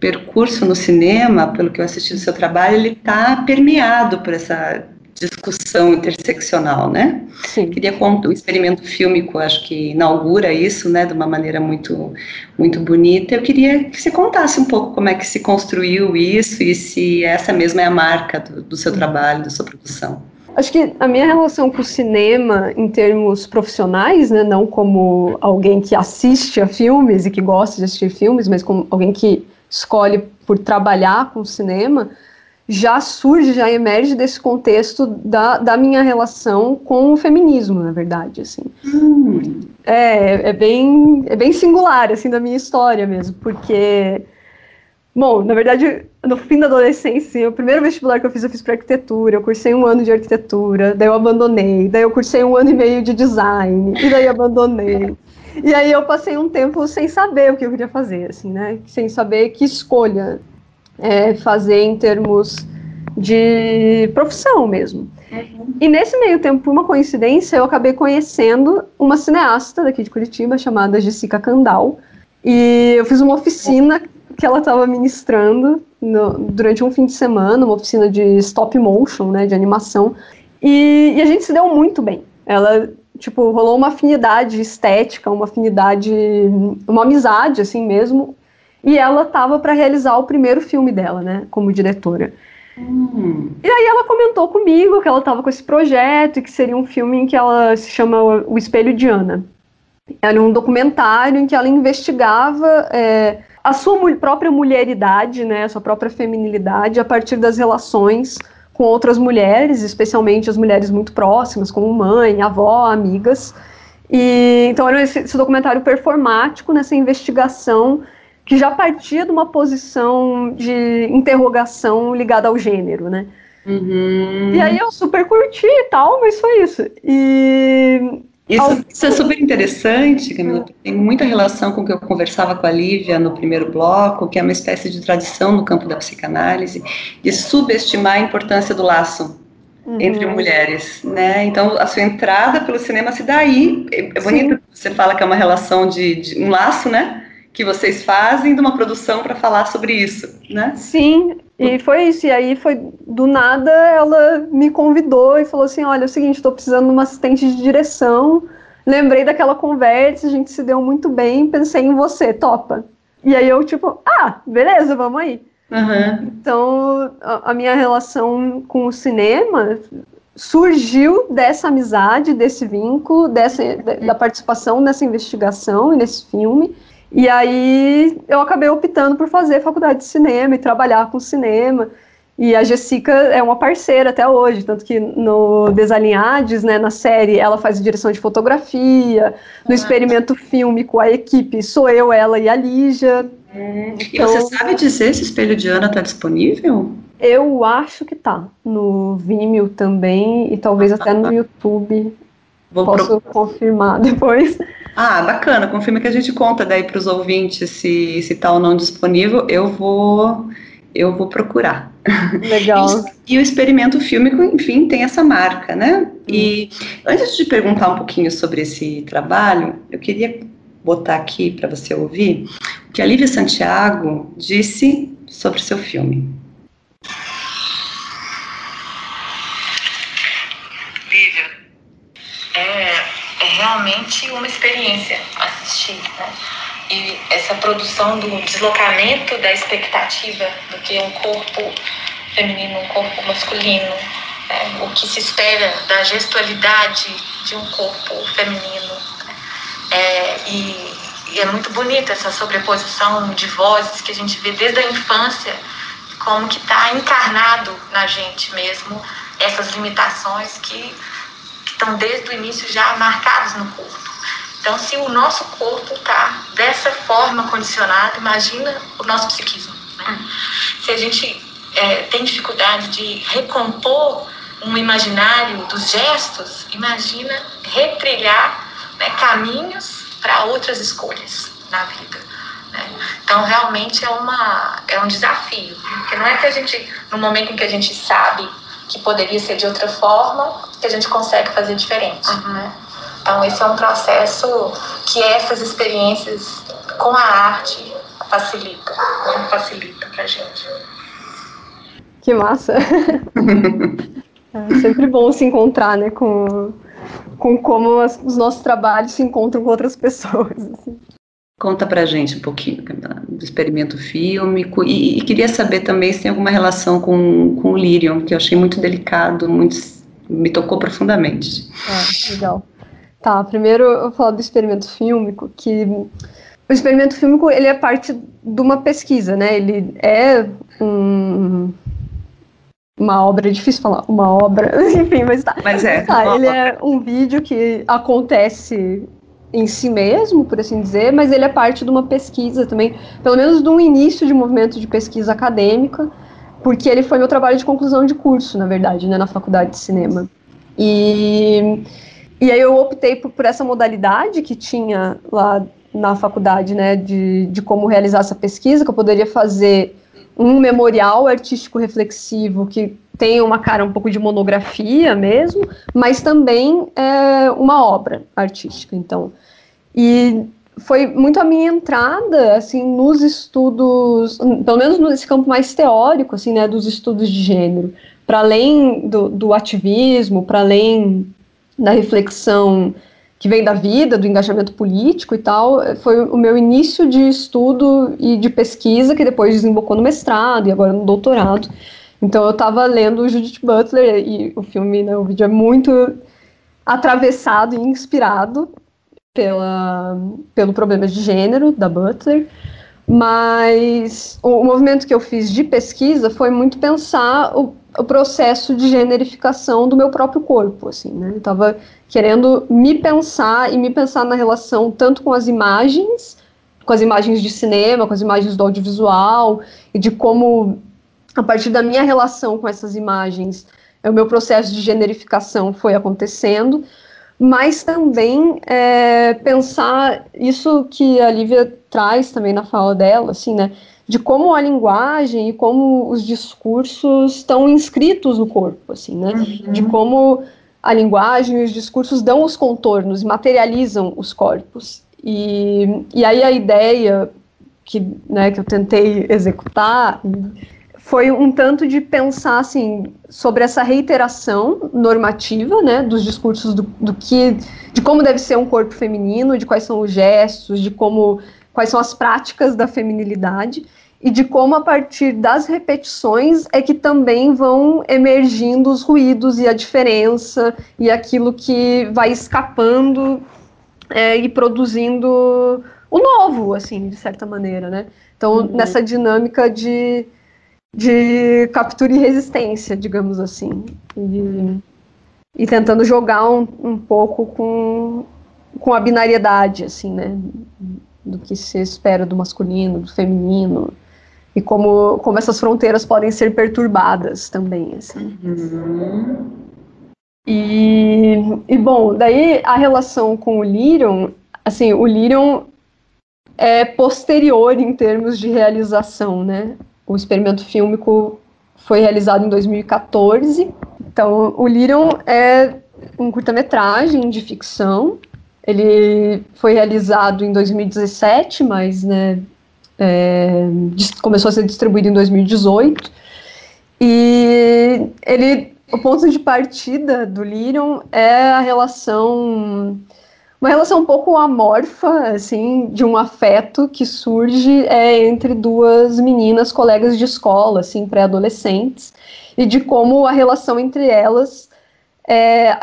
percurso no cinema, pelo que eu assisti do seu trabalho, ele está permeado por essa discussão interseccional, né? Sim. Queria contar, o experimento fílmico, acho que inaugura isso, né, de uma maneira muito, muito bonita. Eu queria que você contasse um pouco como é que se construiu isso e se essa mesma é a marca do, do seu trabalho, da sua produção. Acho que a minha relação com o cinema, em termos profissionais, né, não como alguém que assiste a filmes e que gosta de assistir filmes, mas como alguém que escolhe por trabalhar com cinema, já surge, já emerge desse contexto da, da minha relação com o feminismo, na verdade, assim. Hum. É, é bem, é bem singular, assim, da minha história mesmo, porque Bom, na verdade, no fim da adolescência, o primeiro vestibular que eu fiz, eu fiz para arquitetura, eu cursei um ano de arquitetura, daí eu abandonei, daí eu cursei um ano e meio de design, e daí abandonei. E aí eu passei um tempo sem saber o que eu queria fazer, assim, né? Sem saber que escolha é, fazer em termos de profissão mesmo. Uhum. E nesse meio tempo, por uma coincidência, eu acabei conhecendo uma cineasta daqui de Curitiba chamada Jessica Candal, E eu fiz uma oficina que ela estava ministrando no, durante um fim de semana, uma oficina de stop motion, né, de animação, e, e, a gente se deu muito bem. Ela, tipo, rolou uma afinidade estética, uma afinidade, uma amizade, assim mesmo, e ela estava para realizar o primeiro filme dela, né, como diretora. Hum. E aí ela comentou comigo que ela estava com esse projeto e que seria um filme em que ela se chama O Espelho de Ana. Era um documentário em que ela investigava é, a sua própria mulheridade, né, a sua própria feminilidade a partir das relações com outras mulheres, especialmente as mulheres muito próximas, como mãe, avó, amigas. E então era esse, esse documentário performático nessa investigação que já partia de uma posição de interrogação ligada ao gênero, né? Uhum. E aí eu super curti e tal, mas foi isso. E isso, isso, é super interessante, Camila, tem muita relação com o que eu conversava com a Lívia no primeiro bloco, que é uma espécie de tradição no campo da psicanálise, de subestimar a importância do laço uhum. entre mulheres, né? Então, a sua entrada pelo cinema se dá aí. É bonito que você fala que é uma relação de, de um laço, né? Que vocês fazem de uma produção para falar sobre isso, né? Sim, e foi isso, e aí foi do nada ela me convidou e falou assim: olha, é o seguinte, estou precisando de uma assistente de direção. Lembrei daquela conversa, a gente se deu muito bem, pensei em você, topa. E aí eu, tipo, ah, beleza, vamos aí. Uhum. Então, a, a minha relação com o cinema surgiu dessa amizade, desse vínculo, dessa, da participação nessa investigação e nesse filme. E aí eu acabei optando por fazer faculdade de cinema e trabalhar com cinema. E a Jessica é uma parceira até hoje, tanto que no Desalinhades, né, na série, ela faz direção de fotografia, no ah. experimento fílmico, a equipe sou eu, ela e a Lígia. Hum. Então, e você sabe dizer se o Espelho de Ana está disponível? Eu acho que tá. No Vimeo também, e talvez ah, até no YouTube. Vou Posso pro... confirmar depois. Ah, bacana. Confirma que a gente conta daí para os ouvintes se se está ou não disponível. Eu vou eu vou procurar. Legal. E, e, o experimento fílmico, enfim, tem essa marca, né? E antes de perguntar um pouquinho sobre esse trabalho, eu queria botar aqui para você ouvir o que a Lívia Santiago disse sobre o seu filme. Realmente uma experiência assistir, né? E essa produção do deslocamento da expectativa do que um corpo feminino, um corpo masculino, né? o que se espera da gestualidade de um corpo feminino. Né? É, e, e é muito bonita essa sobreposição de vozes que a gente vê desde a infância, como que está encarnado na gente mesmo essas limitações que estão desde o início já marcados no corpo. Então, se o nosso corpo está dessa forma condicionado, imagina o nosso psiquismo. Né? Se a gente é, tem dificuldade de recompor um imaginário dos gestos, imagina retrilhar né, caminhos para outras escolhas na vida. Né? Então, realmente é, uma, é um desafio. Porque não é que a gente, no momento em que a gente sabe que poderia ser de outra forma, que a gente consegue fazer diferente. Uhum. Né? Então, esse é um processo que essas experiências com a arte facilita, né? facilita para gente. Que massa! é sempre bom se encontrar, né, com, com como as, os nossos trabalhos se encontram com outras pessoas. Assim. Conta pra gente um pouquinho do experimento fílmico e, e, queria saber também se tem alguma relação com, com o Lyrium, que eu achei muito delicado, muito, me tocou profundamente. Ah, legal. Tá, primeiro eu vou falar do experimento fílmico, que o experimento fílmico ele é parte de uma pesquisa, né? Ele é um, uma obra, é difícil falar, uma obra, enfim, mas tá. Mas é. Tá, ele é um vídeo que acontece em si mesmo, por assim dizer, mas ele é parte de uma pesquisa também, pelo menos de um início de movimento de pesquisa acadêmica, porque ele foi meu trabalho de conclusão de curso, na verdade, né, na faculdade de cinema. E, e aí eu optei por, por essa modalidade que tinha lá na faculdade, né, de, de como realizar essa pesquisa, que eu poderia fazer um memorial artístico reflexivo que tem uma cara um pouco de monografia mesmo, mas também é uma obra artística. Então, e foi muito a minha entrada, assim, nos estudos, pelo menos nesse campo mais teórico, assim, né, dos estudos de gênero, para além do, do ativismo, para além da reflexão que vem da vida, do engajamento político e tal, foi o meu início de estudo e de pesquisa, que depois desembocou no mestrado e agora no doutorado. Então eu estava lendo Judith Butler e o filme, né, o vídeo é muito atravessado e inspirado pela, pelo problema de gênero da Butler, mas o, movimento que eu fiz de pesquisa foi muito pensar o, o processo de generificação do meu próprio corpo, assim, né? Eu estava querendo me pensar e me pensar na relação tanto com as imagens, com as imagens de cinema, com as imagens do audiovisual, e de como, a partir da minha relação com essas imagens, o meu processo de generificação foi acontecendo, mas também é, pensar isso que a Lívia traz também na fala dela, assim, né, de como a linguagem e como os discursos estão inscritos no corpo, assim, né, uhum. de como a linguagem e os discursos dão os contornos materializam os corpos. E, e aí a ideia que, né, que eu tentei executar foi um tanto de pensar assim sobre essa reiteração normativa, né, dos discursos do, do, que, de como deve ser um corpo feminino, de quais são os gestos, de como quais são as práticas da feminilidade e de como a partir das repetições é que também vão emergindo os ruídos e a diferença e aquilo que vai escapando é, e produzindo o novo, assim, de certa maneira, né? Então, uhum. nessa dinâmica de de captura e resistência, digamos assim. E, e tentando jogar um, um pouco com, com a binariedade, assim, né? Do que se espera do masculino, do feminino. E como, como essas fronteiras podem ser perturbadas também, assim. Uhum. E, e, bom, daí a relação com o Lyrion, assim, o Lyrion é posterior em termos de realização, né? O experimento fílmico foi realizado em 2014. Então, o Lyrion é um curta-metragem de ficção. Ele foi realizado em 2017, mas né, é, começou a ser distribuído em 2018. E ele, o ponto de partida do Lyrion é a relação uma relação um pouco amorfa, assim, de um afeto que surge é, entre duas meninas, colegas de escola, assim, pré-adolescentes, e de como a relação entre elas é,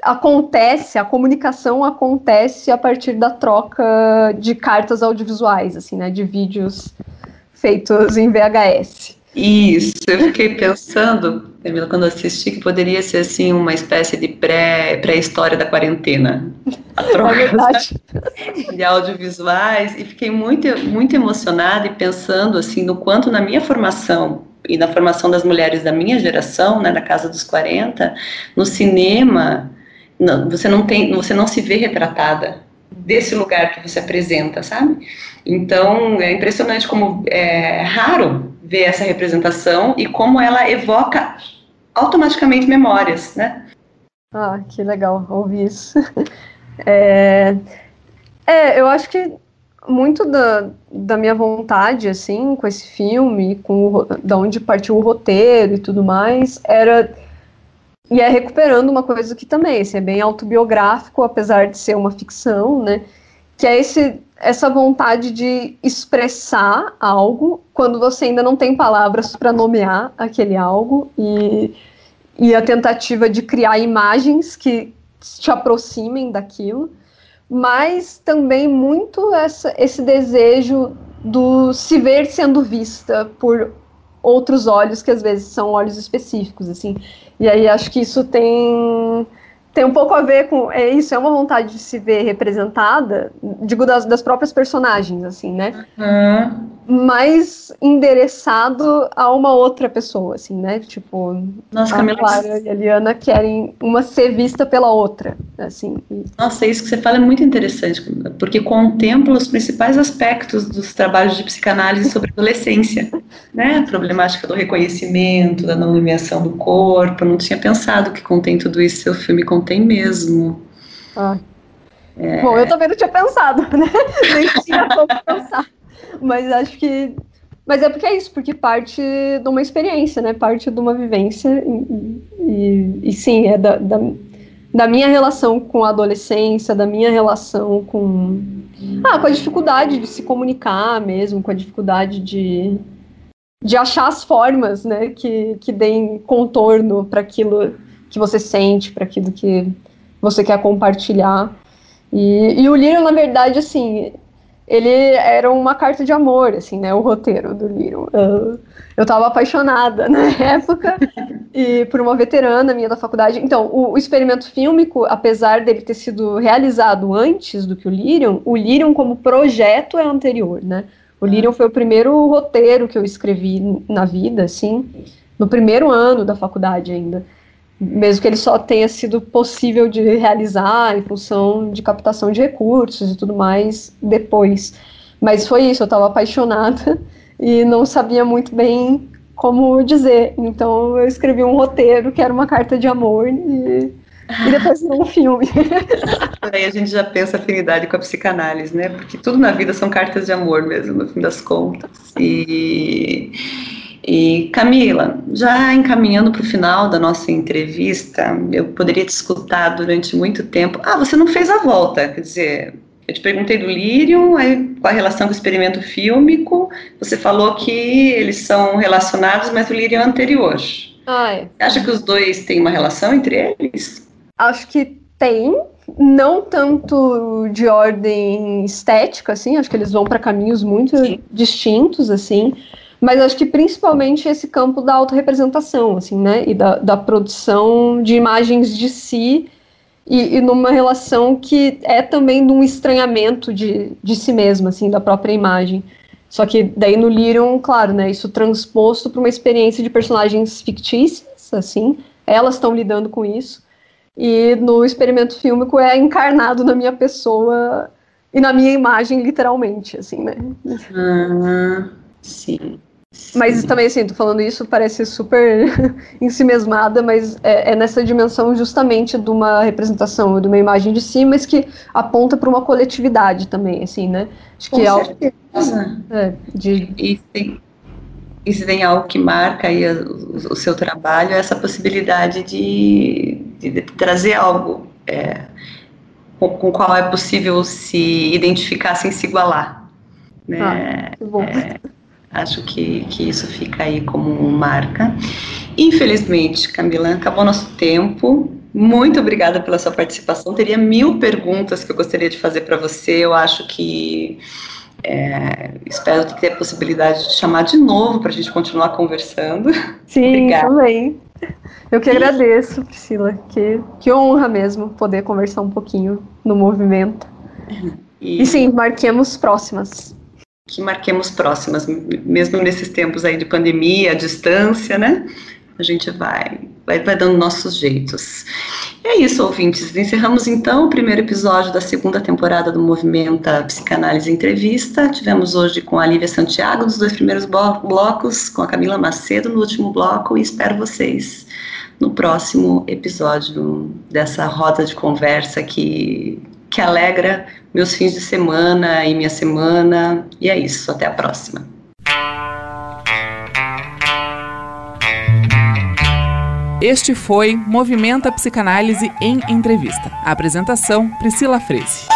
acontece, a comunicação acontece a partir da troca de cartas audiovisuais, assim, né, de vídeos feitos em VHS. Isso, eu fiquei pensando, Camila, quando assisti, que poderia ser assim uma espécie de pré, pré-história da quarentena. A troca é de audiovisuais, e fiquei muito, muito emocionada e pensando assim no quanto na minha formação e na formação das mulheres da minha geração, né, da casa dos 40, no cinema, não, você não tem, você não se vê retratada desse lugar que você apresenta, sabe? Então é impressionante como é raro ver essa representação e como ela evoca automaticamente memórias, né? Ah, que legal ouvir isso. É, é eu acho que muito da, da minha vontade, assim, com esse filme, com o, da onde partiu o roteiro e tudo mais, era e é recuperando uma coisa que também assim, é bem autobiográfico, apesar de ser uma ficção, né? Que é esse essa vontade de expressar algo quando você ainda não tem palavras para nomear aquele algo e, e a tentativa de criar imagens que te aproximem daquilo, mas também muito essa, esse desejo do se ver sendo vista por outros olhos que às vezes são olhos específicos assim. E aí acho que isso tem tem um pouco a ver com é isso é uma vontade de se ver representada digo das, das próprias personagens assim né? Uhum mais endereçado a uma outra pessoa, assim, né? Tipo, Nossa, a Camila... Clara e a Liana querem uma ser vista pela outra, assim. Nossa, isso que você fala é muito interessante, porque contempla os principais aspectos dos trabalhos de psicanálise sobre adolescência, né? A problemática do reconhecimento, da não nomeação do corpo. Eu não tinha pensado que contém tudo isso, seu filme contém mesmo. Ah, É... Bom, eu também não tinha pensado, né? Nem tinha como pensar. Mas acho que. Mas é porque é isso, porque parte de uma experiência, né? Parte de uma vivência. E, e, e sim, é da, da, da, minha relação com a adolescência, da minha relação com. Ah, com a dificuldade de se comunicar mesmo, com a dificuldade de, de achar as formas, né? Que, que deem contorno para aquilo que você sente, para aquilo que você quer compartilhar. E, e o Lírio, na verdade, assim, ele era uma carta de amor, assim, né, o roteiro do Lírio. Eu, eu tava apaixonada na época e por uma veterana minha da faculdade. Então, o, o, experimento fílmico, apesar dele ter sido realizado antes do que o Lírio, o Lírio como projeto é anterior, né? O Lírio foi o primeiro roteiro que eu escrevi na vida, assim, no primeiro ano da faculdade ainda mesmo que ele só tenha sido possível de realizar em função de captação de recursos e tudo mais depois. Mas foi isso, eu estava apaixonada e não sabia muito bem como dizer. Então eu escrevi um roteiro que era uma carta de amor e, e depois um filme. Aí a gente já pensa afinidade com a psicanálise, né? Porque tudo na vida são cartas de amor mesmo, no fim das contas. E e Camila, já encaminhando para o final da nossa entrevista, eu poderia te escutar durante muito tempo. Ah, você não fez a volta, quer dizer, eu te perguntei do lírio, aí, qual a relação com o experimento fílmico, você falou que eles são relacionados, mas o lírio é anterior. Ah, é. Acha que os dois têm uma relação entre eles? Acho que tem, não tanto de ordem estética, assim, acho que eles vão para caminhos muito Sim. distintos, assim mas acho que principalmente esse campo da autorrepresentação, assim, né, e da, da produção de imagens de si e, e, numa relação que é também de um estranhamento de, de si mesma, assim, da própria imagem. Só que daí no Lyrium, claro, né, isso transposto para uma experiência de personagens fictícias, assim, elas estão lidando com isso, e no experimento fílmico é encarnado na minha pessoa e na minha imagem, literalmente, assim, né. Uhum, sim. Mas também, assim, tô falando isso, parece super em si mesmada, mas é, é, nessa dimensão justamente de uma representação, de uma imagem de si, mas que aponta para uma coletividade também, assim, né? Acho Com que é certeza. É, de... e, tem, e se tem algo que marca aí o, o seu trabalho, é essa possibilidade de, de, de trazer algo é, com, com o qual é possível se identificar sem se igualar. Né? Ah, que bom. É, Acho que, que isso fica aí como marca. Infelizmente, Camila, acabou nosso tempo. Muito obrigada pela sua participação. Teria mil perguntas que eu gostaria de fazer para você. Eu acho que é, espero ter a possibilidade de chamar de novo para a gente continuar conversando. Sim, Obrigada. também. Eu que agradeço, Priscila. Que, que honra mesmo poder conversar um pouquinho no movimento. E, e sim, marquemos próximas que marquemos próximas, mesmo nesses tempos aí de pandemia, a distância, né? A gente vai, vai, vai dando nossos jeitos. E é isso, ouvintes. Encerramos então o primeiro episódio da segunda temporada do Movimenta Psicanálise Entrevista. Tivemos hoje com a Lívia Santiago nos dois primeiros blocos, com a Camila Macedo no último bloco, e espero vocês no próximo episódio dessa roda de conversa que que alegra meus fins de semana e minha semana. E é isso, até a próxima. Este foi Movimenta Psicanálise em Entrevista. A apresentação: Priscila Freze.